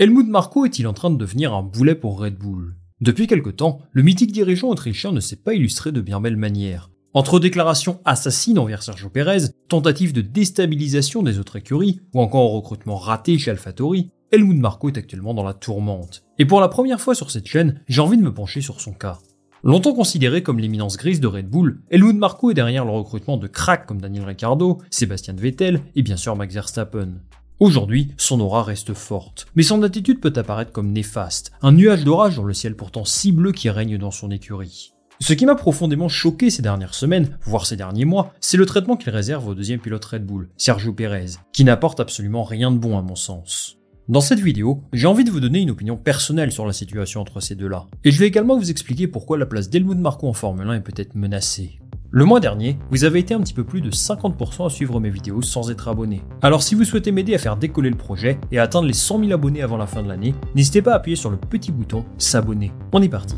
Helmut Marko est-il en train de devenir un boulet pour Red Bull? Depuis quelque temps, le mythique dirigeant autrichien ne s'est pas illustré de bien belle manière. Entre déclarations assassines envers Sergio Perez, tentatives de déstabilisation des autres écuries, ou encore recrutement raté chez AlphaTauri, Helmut Marko est actuellement dans la tourmente. Et pour la première fois sur cette chaîne, j'ai envie de me pencher sur son cas. Longtemps considéré comme l'éminence grise de Red Bull, Helmut Marko est derrière le recrutement de cracks comme Daniel Ricciardo, Sébastien Vettel et bien sûr Max Verstappen. Aujourd'hui, son aura reste forte, mais son attitude peut apparaître comme néfaste, un nuage d'orage dans le ciel pourtant si bleu qui règne dans son écurie. Ce qui m'a profondément choqué ces dernières semaines, voire ces derniers mois, c'est le traitement qu'il réserve au deuxième pilote Red Bull, Sergio Perez, qui n'apporte absolument rien de bon à mon sens. Dans cette vidéo, j'ai envie de vous donner une opinion personnelle sur la situation entre ces deux-là, et je vais également vous expliquer pourquoi la place d'Helmut Marko en Formule 1 est peut-être menacée. Le mois dernier, vous avez été un petit peu plus de 50% à suivre mes vidéos sans être abonné. Alors si vous souhaitez m'aider à faire décoller le projet et à atteindre les 100 000 abonnés avant la fin de l'année, n'hésitez pas à appuyer sur le petit bouton s'abonner. On est parti.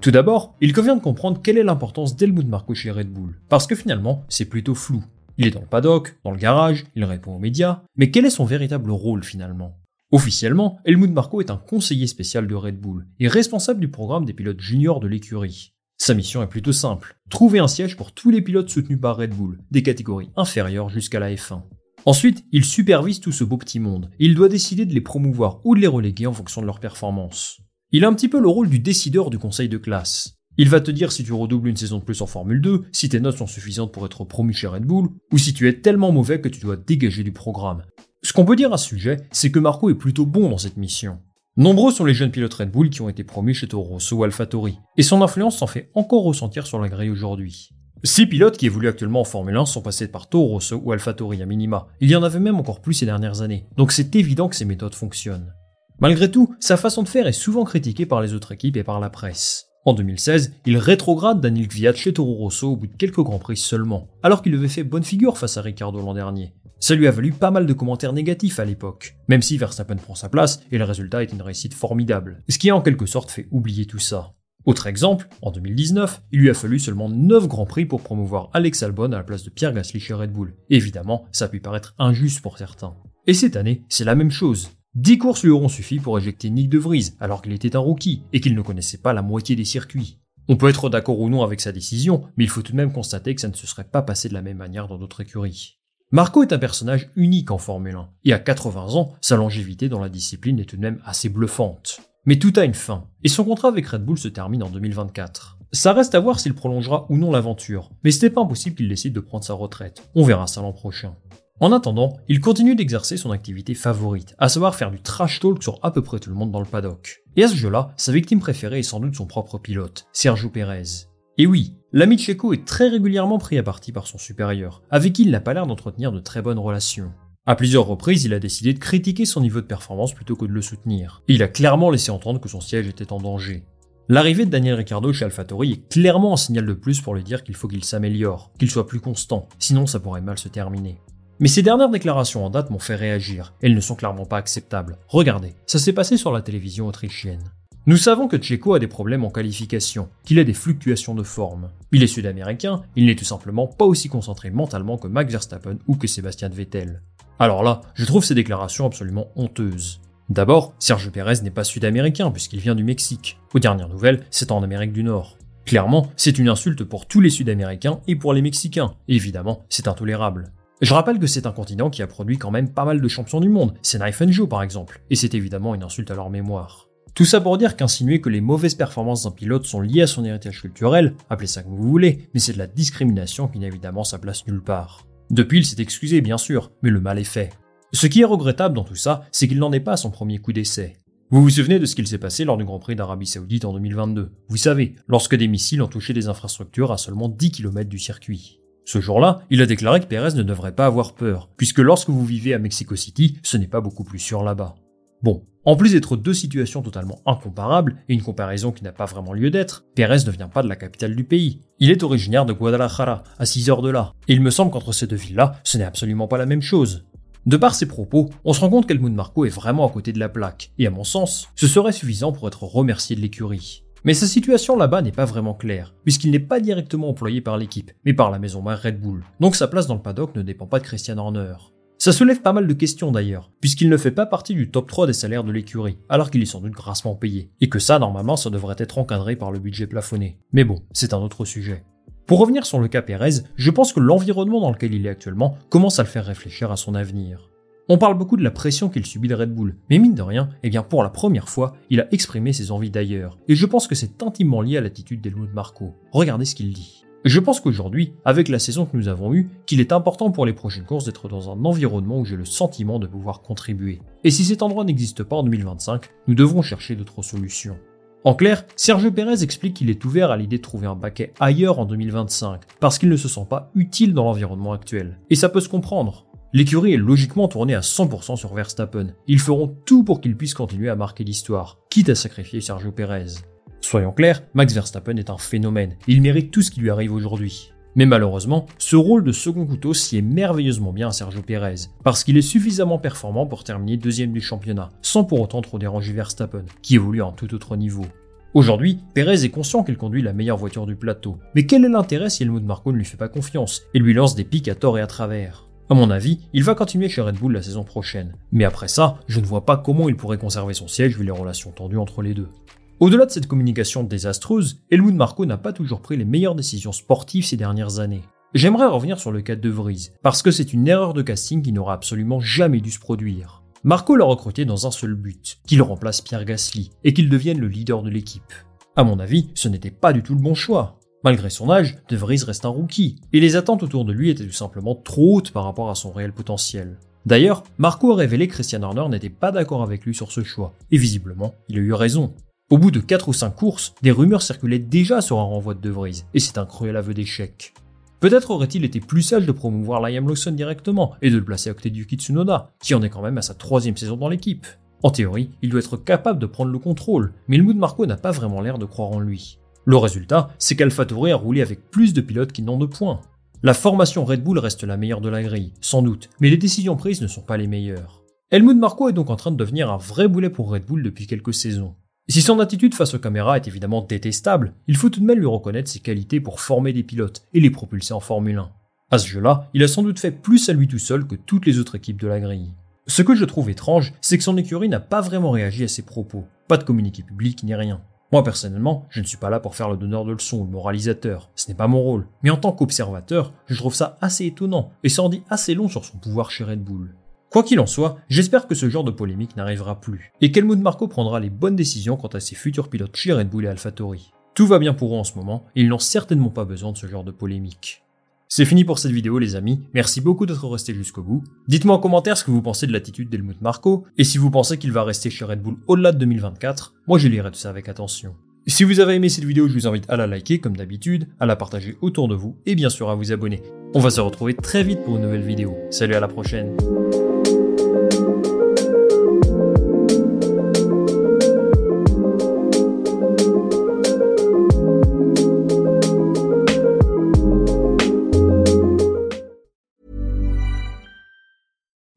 Tout d'abord, il convient de comprendre quelle est l'importance d'Helmut Marko chez Red Bull, parce que finalement, c'est plutôt flou. Il est dans le paddock, dans le garage, il répond aux médias, mais quel est son véritable rôle finalement? Officiellement, Helmut Marko est un conseiller spécial de Red Bull et responsable du programme des pilotes juniors de l'écurie. Sa mission est plutôt simple, trouver un siège pour tous les pilotes soutenus par Red Bull, des catégories inférieures jusqu'à la F1. Ensuite, il supervise tout ce beau petit monde, il doit décider de les promouvoir ou de les reléguer en fonction de leur performance. Il a un petit peu le rôle du décideur du conseil de classe. Il va te dire si tu redoubles une saison de plus en Formule 2, si tes notes sont suffisantes pour être promu chez Red Bull, ou si tu es tellement mauvais que tu dois dégager du programme. Ce qu'on peut dire à ce sujet, c'est que Marco est plutôt bon dans cette mission. Nombreux sont les jeunes pilotes Red Bull qui ont été promus chez Toro Rosso ou AlphaTauri, et son influence s'en fait encore ressentir sur la grille aujourd'hui. Six pilotes qui évoluent actuellement en Formule 1 sont passés par Toro Rosso ou AlphaTauri à minima. Il y en avait même encore plus ces dernières années, donc c'est évident que ces méthodes fonctionnent. Malgré tout, sa façon de faire est souvent critiquée par les autres équipes et par la presse. En 2016, il rétrograde Daniel Kvyat chez Toro Rosso au bout de quelques grands prix seulement, alors qu'il avait fait bonne figure face à Ricardo l'an dernier. Ça lui a valu pas mal de commentaires négatifs à l'époque, même si Verstappen prend sa place et le résultat est une réussite formidable, ce qui a en quelque sorte fait oublier tout ça. Autre exemple, en 2019, il lui a fallu seulement 9 grands prix pour promouvoir Alex Albon à la place de Pierre Gasly chez Red Bull. évidemment, ça pu paraître injuste pour certains. Et cette année, c'est la même chose. 10 courses lui auront suffi pour éjecter Nick De Vries alors qu'il était un rookie et qu'il ne connaissait pas la moitié des circuits. On peut être d'accord ou non avec sa décision, mais il faut tout de même constater que ça ne se serait pas passé de la même manière dans d'autres écuries. Marco est un personnage unique en Formule 1, et à 80 ans, sa longévité dans la discipline est tout de même assez bluffante. Mais tout a une fin, et son contrat avec Red Bull se termine en 2024. Ça reste à voir s'il prolongera ou non l'aventure, mais c'était pas impossible qu'il décide de prendre sa retraite. On verra ça l'an prochain. En attendant, il continue d'exercer son activité favorite, à savoir faire du trash talk sur à peu près tout le monde dans le paddock. Et à ce jeu-là, sa victime préférée est sans doute son propre pilote, Sergio Perez. Et oui, l'ami Checo est très régulièrement pris à partie par son supérieur, avec qui il n'a pas l'air d'entretenir de très bonnes relations. À plusieurs reprises, il a décidé de critiquer son niveau de performance plutôt que de le soutenir. Et il a clairement laissé entendre que son siège était en danger. L'arrivée de Daniel Ricciardo chez AlphaTauri est clairement un signal de plus pour lui dire qu'il faut qu'il s'améliore, qu'il soit plus constant, sinon ça pourrait mal se terminer. Mais ces dernières déclarations en date m'ont fait réagir, elles ne sont clairement pas acceptables. Regardez, ça s'est passé sur la télévision autrichienne. Nous savons que Checo a des problèmes en qualification, qu'il a des fluctuations de forme. Il est sud-américain, il n'est tout simplement pas aussi concentré mentalement que Max Verstappen ou que Sébastien Vettel. Alors là, je trouve ces déclarations absolument honteuses. D'abord, Sergio Pérez n'est pas sud-américain puisqu'il vient du Mexique. Aux dernières nouvelles, c'est en Amérique du Nord. Clairement, c'est une insulte pour tous les Sud-Américains et pour les Mexicains. évidemment, c'est intolérable. Je rappelle que c'est un continent qui a produit quand même pas mal de champions du monde, c'est Knife Joe par exemple, et c'est évidemment une insulte à leur mémoire. Tout ça pour dire qu'insinuer que les mauvaises performances d'un pilote sont liées à son héritage culturel, appelez ça comme vous voulez, mais c'est de la discrimination qui n'a évidemment sa place nulle part. Depuis, il s'est excusé, bien sûr, mais le mal est fait. Ce qui est regrettable dans tout ça, c'est qu'il n'en est pas son premier coup d'essai. Vous vous souvenez de ce qu'il s'est passé lors du Grand Prix d'Arabie Saoudite en 2022 Vous savez, lorsque des missiles ont touché des infrastructures à seulement 10 km du circuit. Ce jour-là, il a déclaré que Pérez ne devrait pas avoir peur, puisque lorsque vous vivez à Mexico City, ce n'est pas beaucoup plus sûr là-bas. Bon, en plus d'être deux situations totalement incomparables et une comparaison qui n'a pas vraiment lieu d'être, Pérez ne vient pas de la capitale du pays. Il est originaire de Guadalajara, à 6 heures de là. Et il me semble qu'entre ces deux villes-là, ce n'est absolument pas la même chose. De par ses propos, on se rend compte qu'Helmut Marco est vraiment à côté de la plaque, et à mon sens, ce serait suffisant pour être remercié de l'écurie. Mais sa situation là-bas n'est pas vraiment claire, puisqu'il n'est pas directement employé par l'équipe, mais par la maison mère Red Bull. Donc sa place dans le paddock ne dépend pas de Christian Horner. Ça soulève pas mal de questions d'ailleurs, puisqu'il ne fait pas partie du top 3 des salaires de l'écurie, alors qu'il est sans doute grassement payé, et que ça normalement ça devrait être encadré par le budget plafonné. Mais bon, c'est un autre sujet. Pour revenir sur le cas Pérez, je pense que l'environnement dans lequel il est actuellement commence à le faire réfléchir à son avenir. On parle beaucoup de la pression qu'il subit de Red Bull, mais mine de rien, eh bien pour la première fois, il a exprimé ses envies d'ailleurs, et je pense que c'est intimement lié à l'attitude d'Helmut Marco. Regardez ce qu'il dit. Je pense qu'aujourd'hui, avec la saison que nous avons eue, qu'il est important pour les prochaines courses d'être dans un environnement où j'ai le sentiment de pouvoir contribuer. Et si cet endroit n'existe pas en 2025, nous devrons chercher d'autres solutions. En clair, Sergio Pérez explique qu'il est ouvert à l'idée de trouver un baquet ailleurs en 2025, parce qu'il ne se sent pas utile dans l'environnement actuel. Et ça peut se comprendre. L'écurie est logiquement tournée à 100% sur Verstappen. Ils feront tout pour qu'il puisse continuer à marquer l'histoire, quitte à sacrifier Sergio Pérez. Soyons clairs, Max Verstappen est un phénomène, il mérite tout ce qui lui arrive aujourd'hui. Mais malheureusement, ce rôle de second couteau est merveilleusement bien à Sergio Pérez, parce qu'il est suffisamment performant pour terminer deuxième du championnat, sans pour autant trop déranger Verstappen, qui évolue à un tout autre niveau. Aujourd'hui, Pérez est conscient qu'il conduit la meilleure voiture du plateau, mais quel est l'intérêt si Helmut Marko ne lui fait pas confiance, et lui lance des pics à tort et à travers? À mon avis, il va continuer chez Red Bull la saison prochaine. Mais après ça, je ne vois pas comment il pourrait conserver son siège vu les relations tendues entre les deux. Au-delà de cette communication désastreuse, Helmut Marko n'a pas toujours pris les meilleures décisions sportives ces dernières années. J'aimerais revenir sur le cas de Vries, parce que c'est une erreur de casting qui n'aura absolument jamais dû se produire. Marco l'a recruté dans un seul but, qu'il remplace Pierre Gasly, et qu'il devienne le leader de l'équipe. À mon avis, ce n'était pas du tout le bon choix. Malgré son âge, De Vries reste un rookie, et les attentes autour de lui étaient tout simplement trop hautes par rapport à son réel potentiel. D'ailleurs, Marco a révélé que Christian Horner n'était pas d'accord avec lui sur ce choix, et visiblement, il a eu raison. Au bout de 4 ou 5 courses, des rumeurs circulaient déjà sur un renvoi de De Vries, et c'est un cruel aveu d'échec. Peut-être aurait-il été plus sage de promouvoir Liam Lawson directement et de le placer à côté du Tsunoda, qui en est quand même à sa troisième saison dans l'équipe. En théorie, il doit être capable de prendre le contrôle, mais mood Marco n'a pas vraiment l'air de croire en lui. Le résultat, c'est qu'AlphaTauri a roulé avec plus de pilotes qui n'ont de points. La formation Red Bull reste la meilleure de la grille, sans doute, mais les décisions prises ne sont pas les meilleures. Helmut Marko est donc en train de devenir un vrai boulet pour Red Bull depuis quelques saisons. Si son attitude face aux caméras est évidemment détestable, il faut tout de même lui reconnaître ses qualités pour former des pilotes et les propulser en Formule 1. À ce jeu-là, il a sans doute fait plus à lui tout seul que toutes les autres équipes de la grille. Ce que je trouve étrange, c'est que son écurie n'a pas vraiment réagi à ses propos. Pas de communiqué public ni rien. Moi personnellement, je ne suis pas là pour faire le donneur de leçons ou le moralisateur, ce n'est pas mon rôle. Mais en tant qu'observateur, je trouve ça assez étonnant, et ça en dit assez long sur son pouvoir chez Red Bull. Quoi qu'il en soit, j'espère que ce genre de polémique n'arrivera plus, et qu'Helmut Marco prendra les bonnes décisions quant à ses futurs pilotes chez Red Bull et AlphaTauri. Tout va bien pour eux en ce moment, et ils n'ont certainement pas besoin de ce genre de polémique. C'est fini pour cette vidéo les amis, merci beaucoup d'être restés jusqu'au bout. Dites-moi en commentaire ce que vous pensez de l'attitude d'Helmut Marco, et si vous pensez qu'il va rester chez Red Bull au-delà de 2024, moi je lirai tout ça avec attention. Si vous avez aimé cette vidéo, je vous invite à la liker comme d'habitude, à la partager autour de vous, et bien sûr à vous abonner. On va se retrouver très vite pour une nouvelle vidéo. Salut à la prochaine